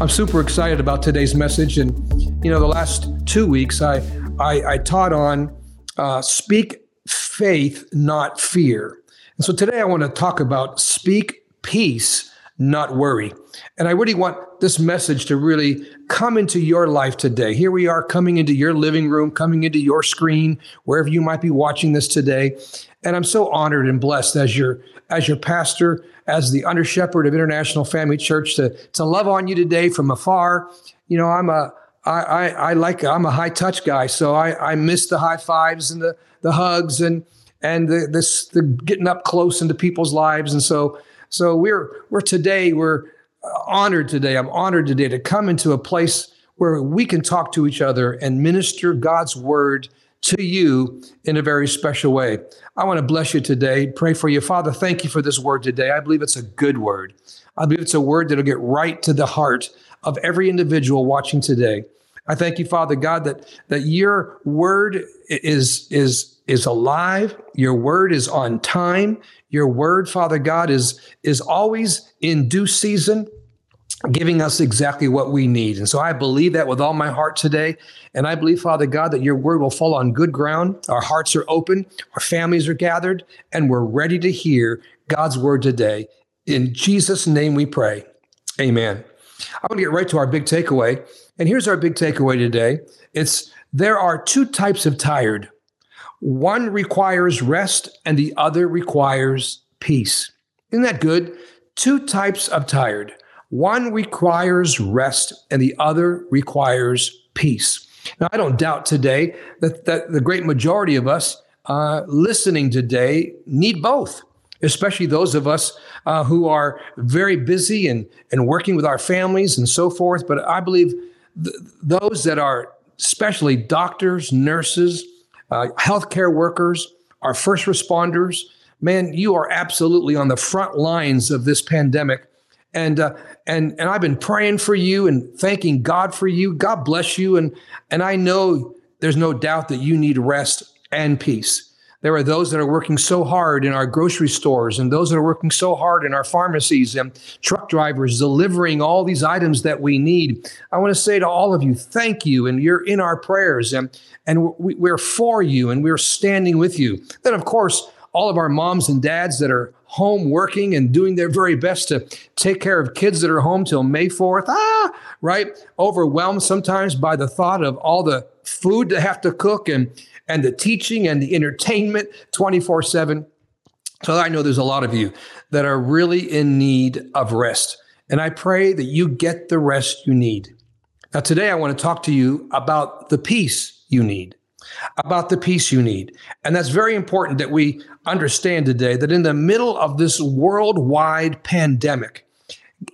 I'm super excited about today's message. And, you know, the last two weeks I, I, I taught on uh, speak faith, not fear. And so today I want to talk about speak peace, not worry. And I really want this message to really come into your life today. Here we are coming into your living room, coming into your screen, wherever you might be watching this today. And I'm so honored and blessed as your as your pastor as the under shepherd of International Family Church to, to love on you today from afar. You know, I'm a, I, I, I like, I'm a high touch guy. So I, I miss the high fives and the, the hugs and, and the, this, the getting up close into people's lives. And so, so we're, we're today, we're honored today. I'm honored today to come into a place where we can talk to each other and minister God's word to you in a very special way. I want to bless you today. Pray for you. Father, thank you for this word today. I believe it's a good word. I believe it's a word that'll get right to the heart of every individual watching today. I thank you, Father God, that, that your word is, is, is alive. Your word is on time. Your word, Father God, is, is always in due season giving us exactly what we need. And so I believe that with all my heart today. And I believe, Father God, that your word will fall on good ground. Our hearts are open, our families are gathered, and we're ready to hear God's word today. In Jesus' name we pray. Amen. I want to get right to our big takeaway. And here's our big takeaway today it's there are two types of tired. One requires rest, and the other requires peace. Isn't that good? Two types of tired. One requires rest and the other requires peace. Now, I don't doubt today that, that the great majority of us uh, listening today need both, especially those of us uh, who are very busy and, and working with our families and so forth. But I believe th- those that are especially doctors, nurses, uh, healthcare workers, our first responders, man, you are absolutely on the front lines of this pandemic and uh, and and I've been praying for you and thanking God for you. God bless you, and and I know there's no doubt that you need rest and peace. There are those that are working so hard in our grocery stores, and those that are working so hard in our pharmacies, and truck drivers delivering all these items that we need. I want to say to all of you, thank you, and you're in our prayers, and and we're for you, and we're standing with you. Then, of course all of our moms and dads that are home working and doing their very best to take care of kids that are home till May 4th. Ah, right? Overwhelmed sometimes by the thought of all the food to have to cook and and the teaching and the entertainment 24/7. So I know there's a lot of you that are really in need of rest. And I pray that you get the rest you need. Now today I want to talk to you about the peace you need about the peace you need. And that's very important that we understand today that in the middle of this worldwide pandemic,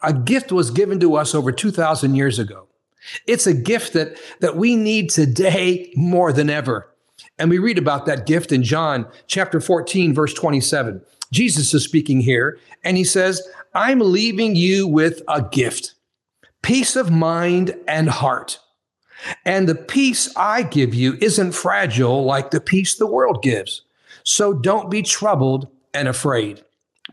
a gift was given to us over 2,000 years ago. It's a gift that, that we need today more than ever. And we read about that gift in John chapter 14, verse 27. Jesus is speaking here, and he says, I'm leaving you with a gift peace of mind and heart. And the peace I give you isn't fragile like the peace the world gives. So don't be troubled and afraid.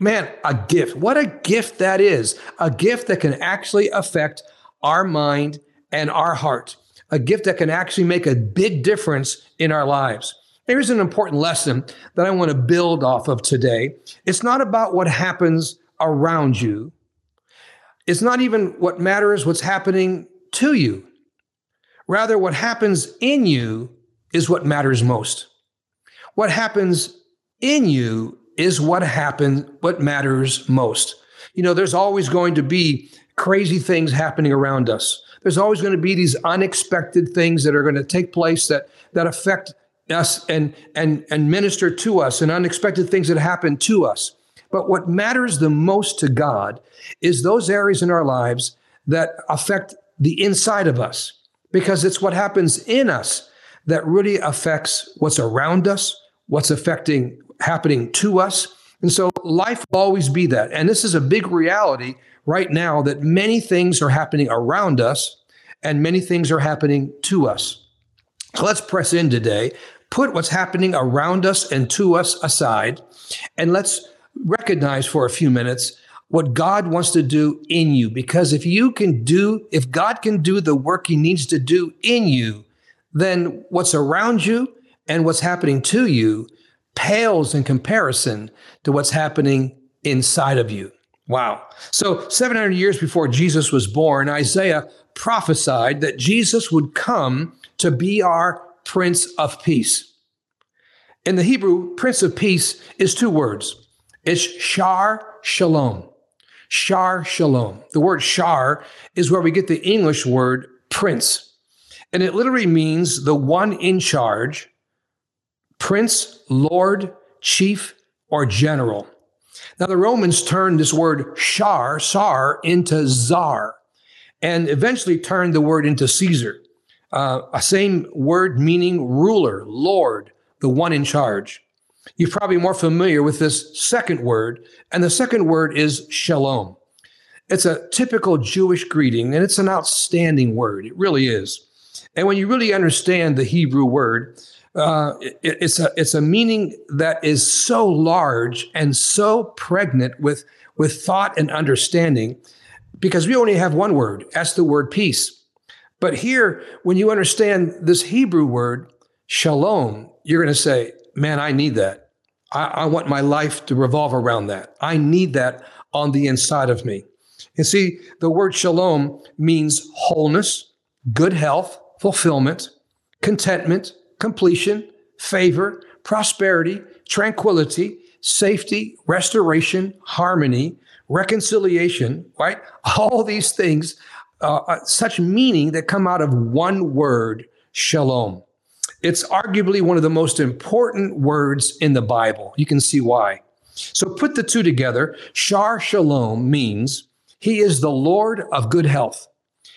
Man, a gift. What a gift that is. A gift that can actually affect our mind and our heart. A gift that can actually make a big difference in our lives. Here's an important lesson that I want to build off of today. It's not about what happens around you. It's not even what matters, what's happening to you. Rather, what happens in you is what matters most. What happens in you is what happens, what matters most. You know, there's always going to be crazy things happening around us. There's always going to be these unexpected things that are going to take place that that affect us and and and minister to us and unexpected things that happen to us. But what matters the most to God is those areas in our lives that affect the inside of us because it's what happens in us that really affects what's around us, what's affecting happening to us. And so life will always be that. And this is a big reality right now that many things are happening around us and many things are happening to us. So let's press in today, put what's happening around us and to us aside, and let's recognize for a few minutes what God wants to do in you. Because if you can do, if God can do the work he needs to do in you, then what's around you and what's happening to you pales in comparison to what's happening inside of you. Wow. So 700 years before Jesus was born, Isaiah prophesied that Jesus would come to be our Prince of Peace. In the Hebrew, Prince of Peace is two words. It's Shar Shalom. Shar Shalom. The word Shar is where we get the English word prince. And it literally means the one in charge, prince, lord, chief, or general. Now, the Romans turned this word shar, sar, into czar, and eventually turned the word into Caesar, uh, a same word meaning ruler, lord, the one in charge. You're probably more familiar with this second word, and the second word is shalom. It's a typical Jewish greeting, and it's an outstanding word. It really is. And when you really understand the Hebrew word, uh, it, it's a it's a meaning that is so large and so pregnant with with thought and understanding, because we only have one word. That's the word peace. But here, when you understand this Hebrew word shalom, you're going to say, "Man, I need that. I, I want my life to revolve around that. I need that on the inside of me." And see, the word shalom means wholeness, good health, fulfillment, contentment, completion, favor, prosperity, tranquility, safety, restoration, harmony, reconciliation, right? All these things, uh, uh, such meaning that come out of one word, shalom. It's arguably one of the most important words in the Bible. You can see why. So put the two together. Shar Shalom means he is the Lord of good health.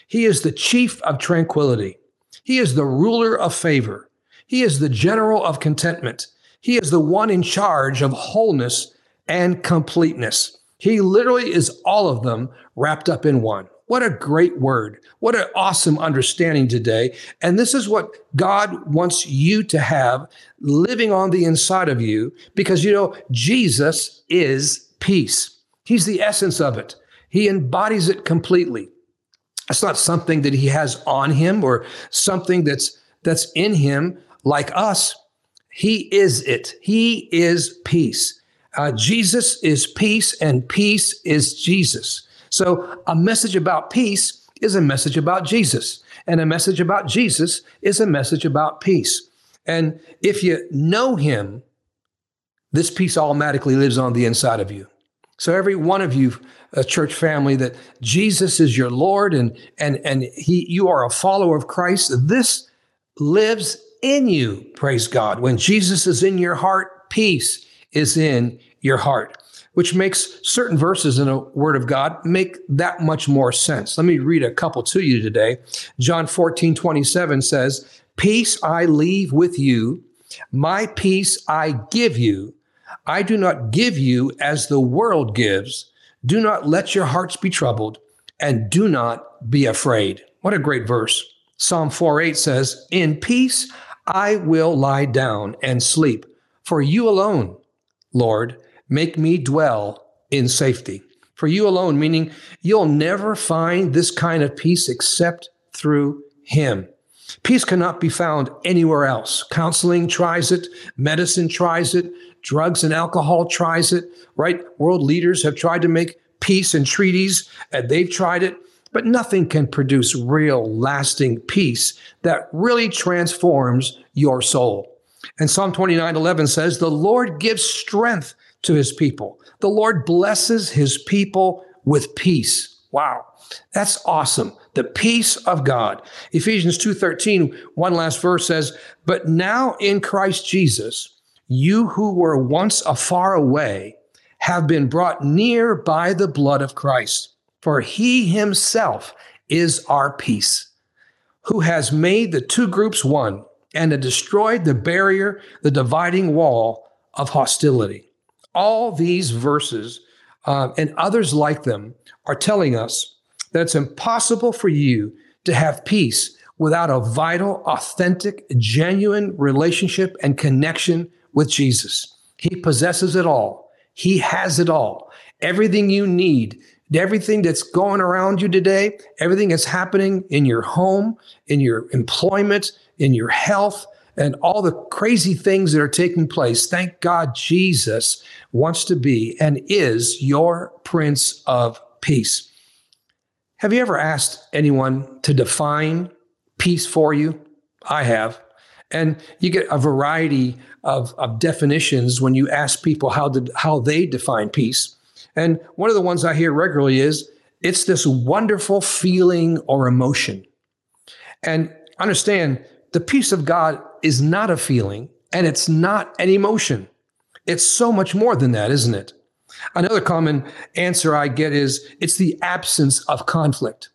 He is the chief of tranquility. He is the ruler of favor. He is the general of contentment. He is the one in charge of wholeness and completeness. He literally is all of them wrapped up in one. What a great word. What an awesome understanding today. And this is what God wants you to have living on the inside of you because, you know, Jesus is peace. He's the essence of it, He embodies it completely. It's not something that He has on Him or something that's, that's in Him like us. He is it. He is peace. Uh, Jesus is peace, and peace is Jesus. So, a message about peace is a message about Jesus, and a message about Jesus is a message about peace. And if you know Him, this peace automatically lives on the inside of you. So, every one of you, a church family, that Jesus is your Lord and and and He, you are a follower of Christ. This lives in you. Praise God. When Jesus is in your heart, peace is in your heart which makes certain verses in the Word of God make that much more sense. Let me read a couple to you today. John 14, 27 says, Peace I leave with you, my peace I give you. I do not give you as the world gives. Do not let your hearts be troubled, and do not be afraid. What a great verse. Psalm 4 8 says, In peace I will lie down and sleep, for you alone, Lord, make me dwell in safety. For you alone, meaning you'll never find this kind of peace except through Him. Peace cannot be found anywhere else. Counseling tries it, medicine tries it, drugs and alcohol tries it, right? World leaders have tried to make peace and treaties, and they've tried it, but nothing can produce real, lasting peace that really transforms your soul. And Psalm 29 11 says, The Lord gives strength to his people. The Lord blesses his people with peace. Wow. That's awesome. The peace of God. Ephesians 2:13, one last verse says, "But now in Christ Jesus, you who were once afar away have been brought near by the blood of Christ, for he himself is our peace, who has made the two groups one and has destroyed the barrier, the dividing wall of hostility." all these verses uh, and others like them are telling us that it's impossible for you to have peace without a vital, authentic, genuine relationship and connection with Jesus. He possesses it all, He has it all. everything you need, everything that's going around you today, everything that's happening in your home, in your employment, in your health, and all the crazy things that are taking place. Thank God Jesus wants to be and is your Prince of Peace. Have you ever asked anyone to define peace for you? I have. And you get a variety of, of definitions when you ask people how, did, how they define peace. And one of the ones I hear regularly is it's this wonderful feeling or emotion. And understand the peace of God is not a feeling and it's not an emotion. It's so much more than that, isn't it? Another common answer I get is it's the absence of conflict.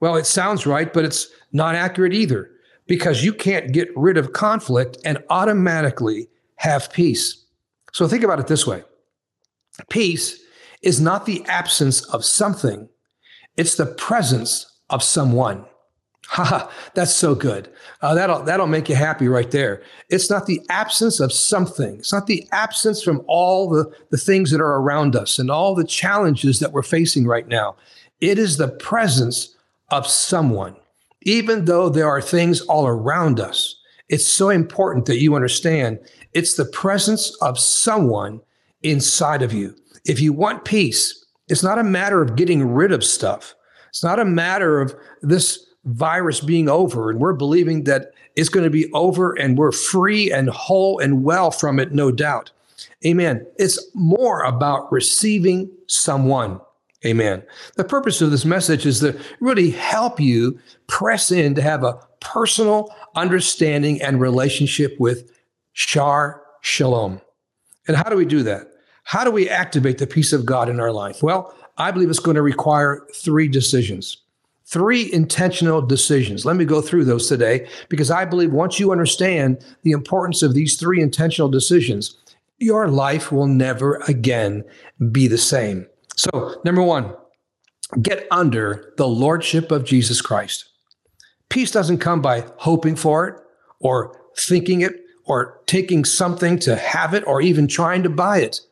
Well, it sounds right, but it's not accurate either because you can't get rid of conflict and automatically have peace. So think about it this way peace is not the absence of something, it's the presence of someone. Ha, that's so good. Uh, that'll that'll make you happy right there. It's not the absence of something. It's not the absence from all the, the things that are around us and all the challenges that we're facing right now. It is the presence of someone. Even though there are things all around us, it's so important that you understand it's the presence of someone inside of you. If you want peace, it's not a matter of getting rid of stuff. It's not a matter of this virus being over and we're believing that it's going to be over and we're free and whole and well from it, no doubt. Amen. It's more about receiving someone. Amen. The purpose of this message is to really help you press in to have a personal understanding and relationship with Shar Shalom. And how do we do that? How do we activate the peace of God in our life? Well, I believe it's going to require three decisions three intentional decisions. Let me go through those today because I believe once you understand the importance of these three intentional decisions, your life will never again be the same. So, number one, get under the lordship of Jesus Christ. Peace doesn't come by hoping for it or thinking it or taking something to have it or even trying to buy it.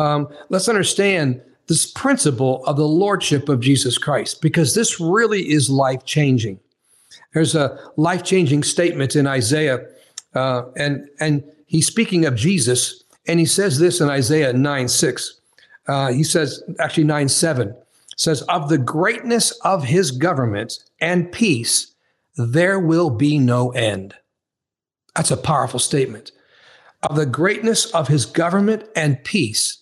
Um, let's understand this principle of the lordship of Jesus Christ because this really is life changing. There's a life changing statement in Isaiah, uh, and and he's speaking of Jesus, and he says this in Isaiah 9 6. Uh, he says, actually 9 7 says, Of the greatness of his government and peace, there will be no end. That's a powerful statement. Of the greatness of his government and peace,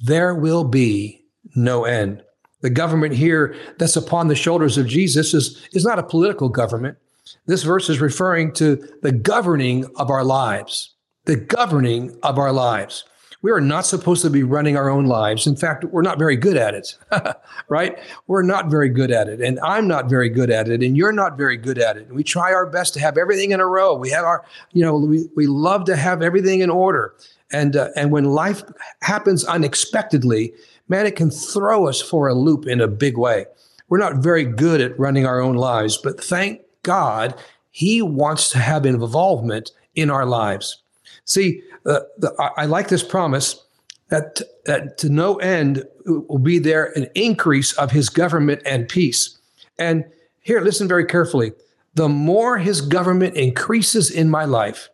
there will be no end. The government here that's upon the shoulders of Jesus is, is not a political government. This verse is referring to the governing of our lives, the governing of our lives. We are not supposed to be running our own lives. In fact, we're not very good at it, right? We're not very good at it. And I'm not very good at it. And you're not very good at it. We try our best to have everything in a row. We have our, you know, we, we love to have everything in order. And, uh, and when life happens unexpectedly, man, it can throw us for a loop in a big way. We're not very good at running our own lives, but thank God he wants to have involvement in our lives. See, uh, the, I, I like this promise that, that to no end will be there an increase of his government and peace. And here, listen very carefully. The more his government increases in my life,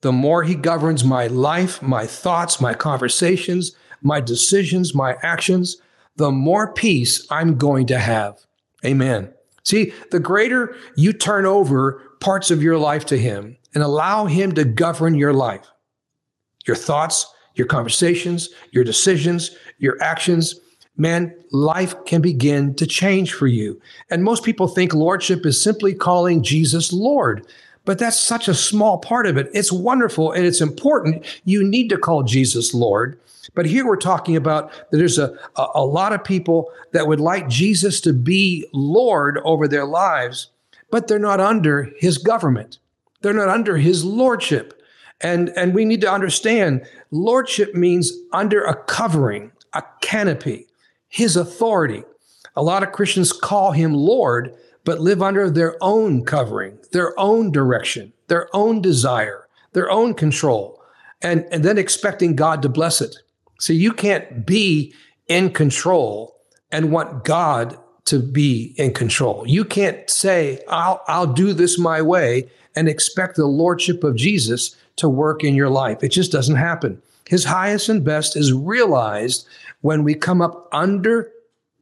the more he governs my life, my thoughts, my conversations, my decisions, my actions, the more peace I'm going to have. Amen. See, the greater you turn over parts of your life to Him and allow Him to govern your life, your thoughts, your conversations, your decisions, your actions, man, life can begin to change for you. And most people think lordship is simply calling Jesus Lord. But that's such a small part of it. It's wonderful and it's important. You need to call Jesus Lord. But here we're talking about that there's a, a, a lot of people that would like Jesus to be Lord over their lives, but they're not under his government. They're not under his lordship. And, and we need to understand lordship means under a covering, a canopy, his authority. A lot of Christians call him Lord, but live under their own covering, their own direction, their own desire, their own control, and, and then expecting God to bless it. So you can't be in control and want God to be in control. You can't say, I'll, I'll do this my way and expect the lordship of Jesus to work in your life. It just doesn't happen. His highest and best is realized when we come up under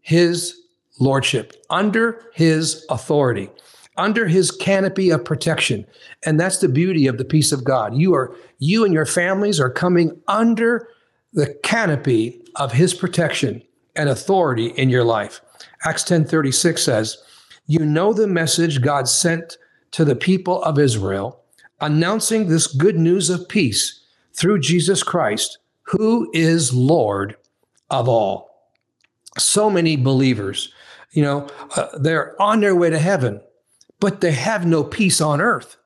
his lordship, under his authority, under his canopy of protection. And that's the beauty of the peace of God. You are you and your families are coming under the canopy of his protection and authority in your life. Acts 10:36 says, "You know the message God sent to the people of Israel, announcing this good news of peace through Jesus Christ, who is Lord of all." So many believers, you know, uh, they're on their way to heaven, but they have no peace on earth.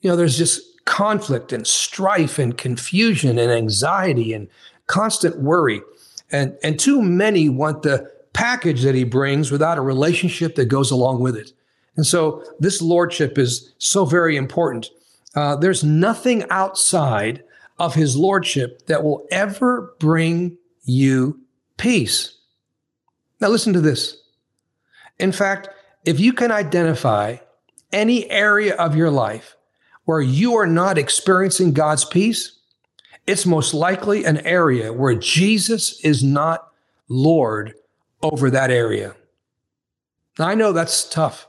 You know, there's just conflict and strife and confusion and anxiety and constant worry. And, and too many want the package that he brings without a relationship that goes along with it. And so this lordship is so very important. Uh, there's nothing outside of his lordship that will ever bring you peace. Now, listen to this. In fact, if you can identify any area of your life where you are not experiencing God's peace, it's most likely an area where Jesus is not Lord over that area. Now, I know that's tough,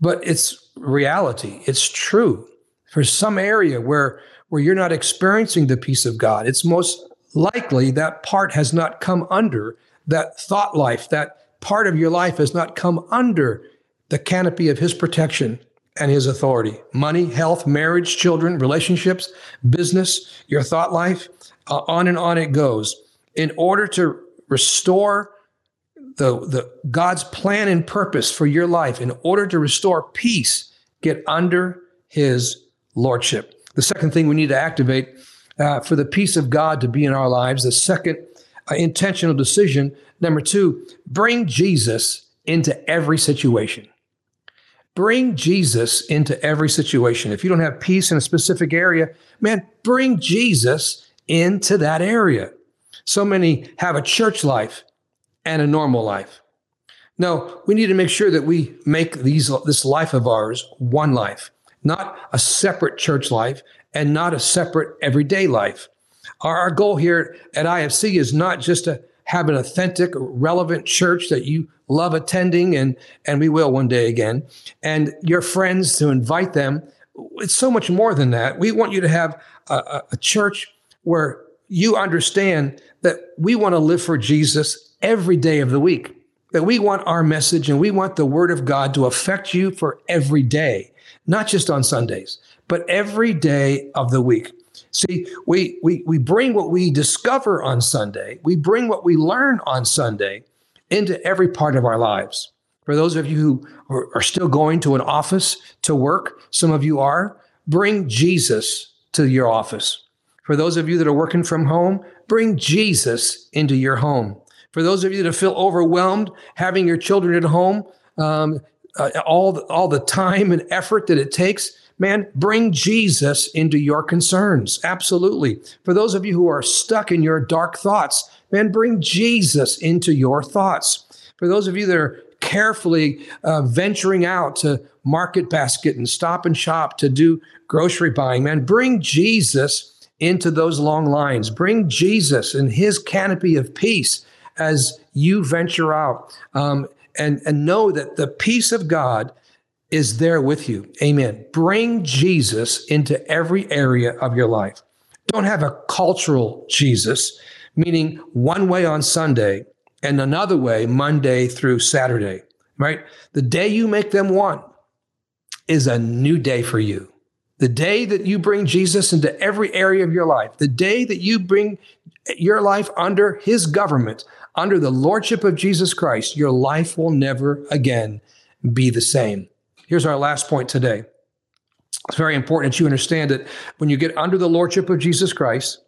but it's reality. It's true. For some area where, where you're not experiencing the peace of God, it's most likely that part has not come under that thought life, that part of your life has not come under the canopy of His protection and his authority money, health, marriage, children, relationships, business, your thought life, uh, on and on it goes. In order to restore the, the God's plan and purpose for your life, in order to restore peace, get under his lordship. The second thing we need to activate uh, for the peace of God to be in our lives, the second uh, intentional decision. Number two, bring Jesus into every situation. Bring Jesus into every situation. If you don't have peace in a specific area, man, bring Jesus into that area. So many have a church life and a normal life. No, we need to make sure that we make these this life of ours one life, not a separate church life and not a separate everyday life. Our, our goal here at IFC is not just to have an authentic, relevant church that you love attending and and we will one day again. And your friends to invite them it's so much more than that. We want you to have a, a church where you understand that we want to live for jesus every day of the week that we want our message and we want the word of god to affect you for every day not just on sundays but every day of the week See, we, we, we bring what we discover on Sunday, we bring what we learn on Sunday into every part of our lives. For those of you who are still going to an office to work, some of you are, bring Jesus to your office. For those of you that are working from home, bring Jesus into your home. For those of you that feel overwhelmed having your children at home, um, uh, all, the, all the time and effort that it takes, man, bring Jesus into your concerns. Absolutely. For those of you who are stuck in your dark thoughts, man, bring Jesus into your thoughts. For those of you that are carefully uh, venturing out to market basket and stop and shop to do grocery buying, man, bring Jesus into those long lines. Bring Jesus and his canopy of peace as you venture out. Um, and, and know that the peace of God is there with you. Amen. Bring Jesus into every area of your life. Don't have a cultural Jesus, meaning one way on Sunday and another way Monday through Saturday, right? The day you make them one is a new day for you. The day that you bring Jesus into every area of your life, the day that you bring your life under his government, under the lordship of Jesus Christ, your life will never again be the same. Here's our last point today. It's very important that you understand that when you get under the lordship of Jesus Christ,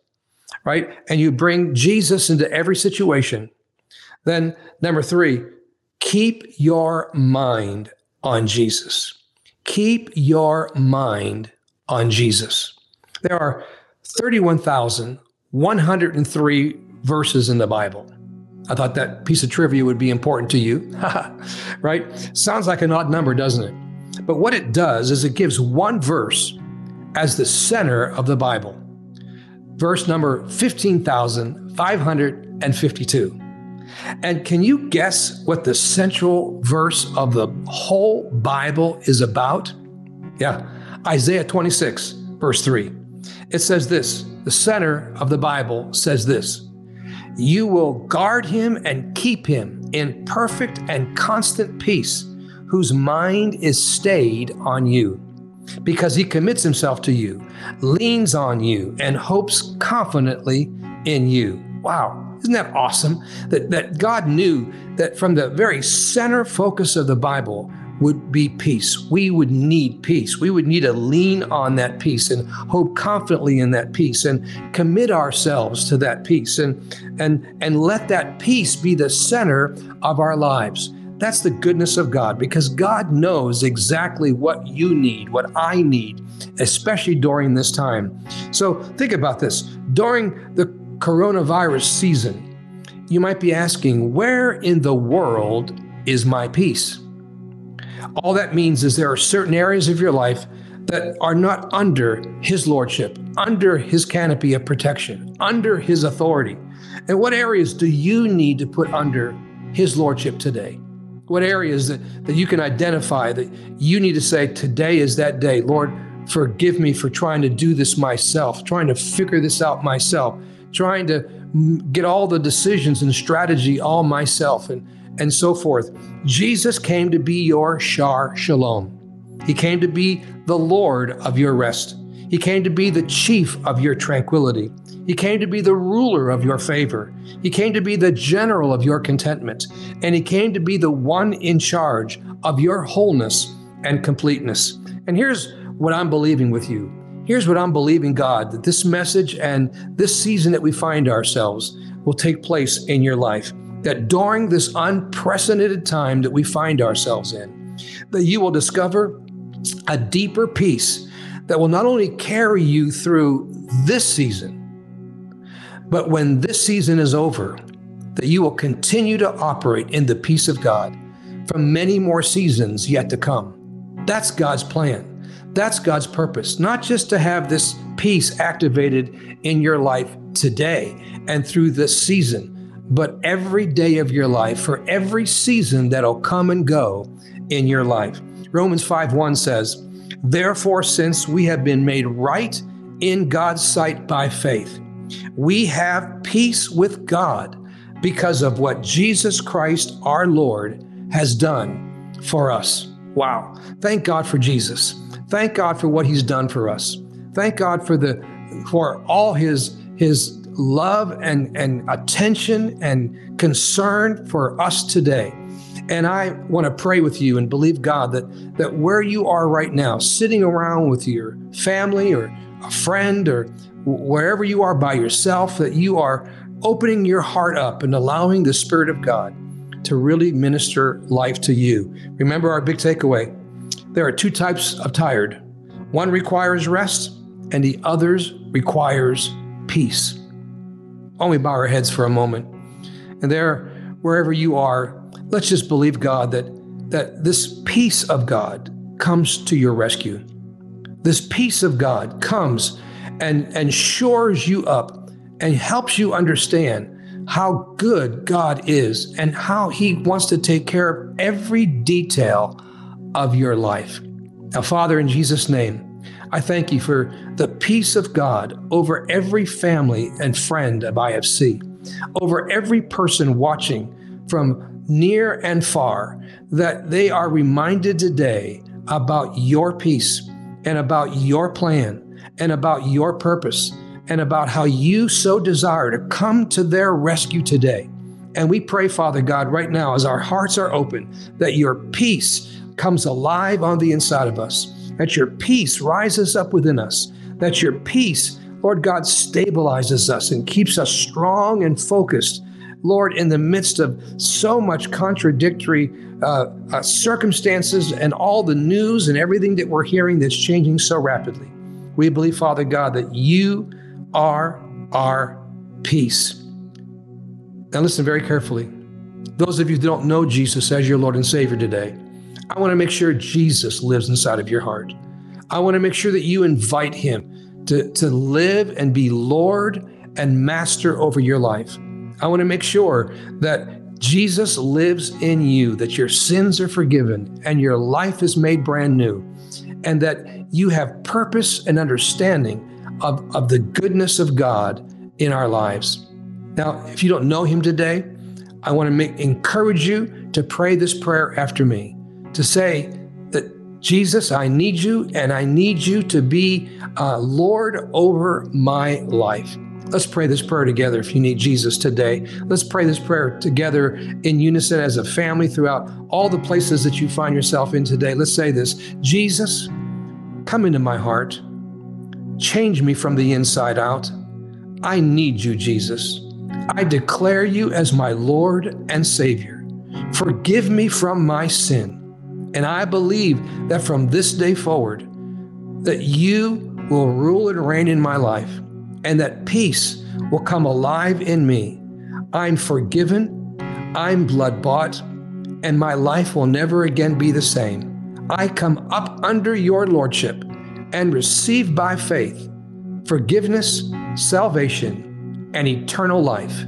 right, and you bring Jesus into every situation, then number three, keep your mind on Jesus. Keep your mind on Jesus. There are 31,103 verses in the Bible. I thought that piece of trivia would be important to you. right? Sounds like an odd number, doesn't it? But what it does is it gives one verse as the center of the Bible. Verse number 15,552. And can you guess what the central verse of the whole Bible is about? Yeah, Isaiah 26, verse 3. It says this the center of the Bible says this You will guard him and keep him in perfect and constant peace, whose mind is stayed on you, because he commits himself to you, leans on you, and hopes confidently in you. Wow. Isn't that awesome? That, that God knew that from the very center focus of the Bible would be peace. We would need peace. We would need to lean on that peace and hope confidently in that peace and commit ourselves to that peace and and and let that peace be the center of our lives. That's the goodness of God because God knows exactly what you need, what I need, especially during this time. So think about this. During the coronavirus season, you might be asking, where in the world is my peace? All that means is there are certain areas of your life that are not under His Lordship, under His canopy of protection, under His authority. And what areas do you need to put under His Lordship today? What areas that, that you can identify that you need to say, Today is that day. Lord, forgive me for trying to do this myself, trying to figure this out myself trying to get all the decisions and strategy all myself and, and so forth. Jesus came to be your Shar Shalom. He came to be the Lord of your rest. He came to be the chief of your tranquility. He came to be the ruler of your favor. He came to be the general of your contentment. And he came to be the one in charge of your wholeness and completeness. And here's what I'm believing with you Here's what I'm believing God that this message and this season that we find ourselves will take place in your life. That during this unprecedented time that we find ourselves in, that you will discover a deeper peace that will not only carry you through this season, but when this season is over, that you will continue to operate in the peace of God for many more seasons yet to come. That's God's plan. That's God's purpose, not just to have this peace activated in your life today and through this season, but every day of your life for every season that'll come and go in your life. Romans 5 1 says, Therefore, since we have been made right in God's sight by faith, we have peace with God because of what Jesus Christ our Lord has done for us. Wow. Thank God for Jesus. Thank God for what He's done for us. Thank God for the for all His His love and, and attention and concern for us today. And I want to pray with you and believe God that that where you are right now, sitting around with your family or a friend or wherever you are by yourself, that you are opening your heart up and allowing the Spirit of God to really minister life to you. Remember our big takeaway there are two types of tired one requires rest, and the others requires peace. Only bow our heads for a moment. And there, wherever you are, let's just believe God that, that this peace of God comes to your rescue. This peace of God comes and, and shores you up and helps you understand how good God is and how He wants to take care of every detail of your life. Now, Father, in Jesus' name, I thank you for the peace of God over every family and friend of IFC, over every person watching from near and far, that they are reminded today about your peace and about your plan and about your purpose and about how you so desire to come to their rescue today. And we pray, Father God, right now, as our hearts are open, that your peace comes alive on the inside of us, that your peace rises up within us, that your peace, Lord God, stabilizes us and keeps us strong and focused. Lord, in the midst of so much contradictory uh, uh, circumstances and all the news and everything that we're hearing that's changing so rapidly, we believe, Father God, that you are our peace. Now, listen very carefully. Those of you who don't know Jesus as your Lord and Savior today, I want to make sure Jesus lives inside of your heart. I want to make sure that you invite him to, to live and be Lord and master over your life. I want to make sure that Jesus lives in you, that your sins are forgiven and your life is made brand new, and that you have purpose and understanding of, of the goodness of God in our lives. Now, if you don't know him today, I want to make, encourage you to pray this prayer after me, to say that Jesus, I need you, and I need you to be uh, Lord over my life. Let's pray this prayer together if you need Jesus today. Let's pray this prayer together in unison as a family throughout all the places that you find yourself in today. Let's say this Jesus, come into my heart, change me from the inside out. I need you, Jesus. I declare you as my Lord and Savior. Forgive me from my sin. And I believe that from this day forward, that you will rule and reign in my life, and that peace will come alive in me. I'm forgiven, I'm blood bought, and my life will never again be the same. I come up under your lordship and receive by faith forgiveness, salvation, and eternal life.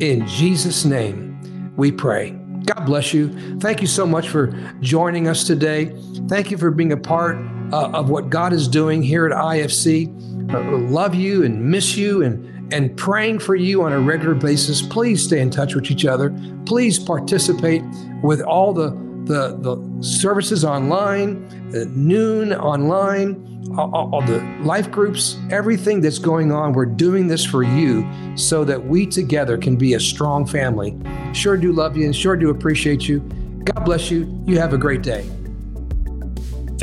In Jesus' name, we pray. God bless you. Thank you so much for joining us today. Thank you for being a part uh, of what God is doing here at IFC. Uh, love you and miss you and and praying for you on a regular basis. Please stay in touch with each other. Please participate with all the the, the services online, the noon online, all, all, the life groups, everything that's going on. We're doing this for you so that we together can be a strong family. Sure do love you and sure do appreciate you. God bless you. You have a great day.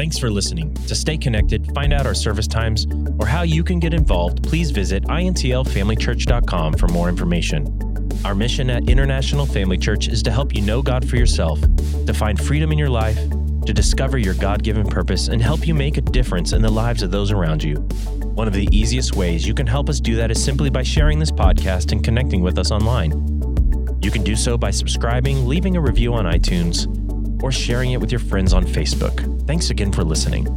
Thanks for listening. To stay connected, find out our service times, or how you can get involved, please visit intlfamilychurch.com for more information. Our mission at International Family Church is to help you know God for yourself, to find freedom in your life, to discover your God given purpose, and help you make a difference in the lives of those around you. One of the easiest ways you can help us do that is simply by sharing this podcast and connecting with us online. You can do so by subscribing, leaving a review on iTunes, or sharing it with your friends on Facebook. Thanks again for listening.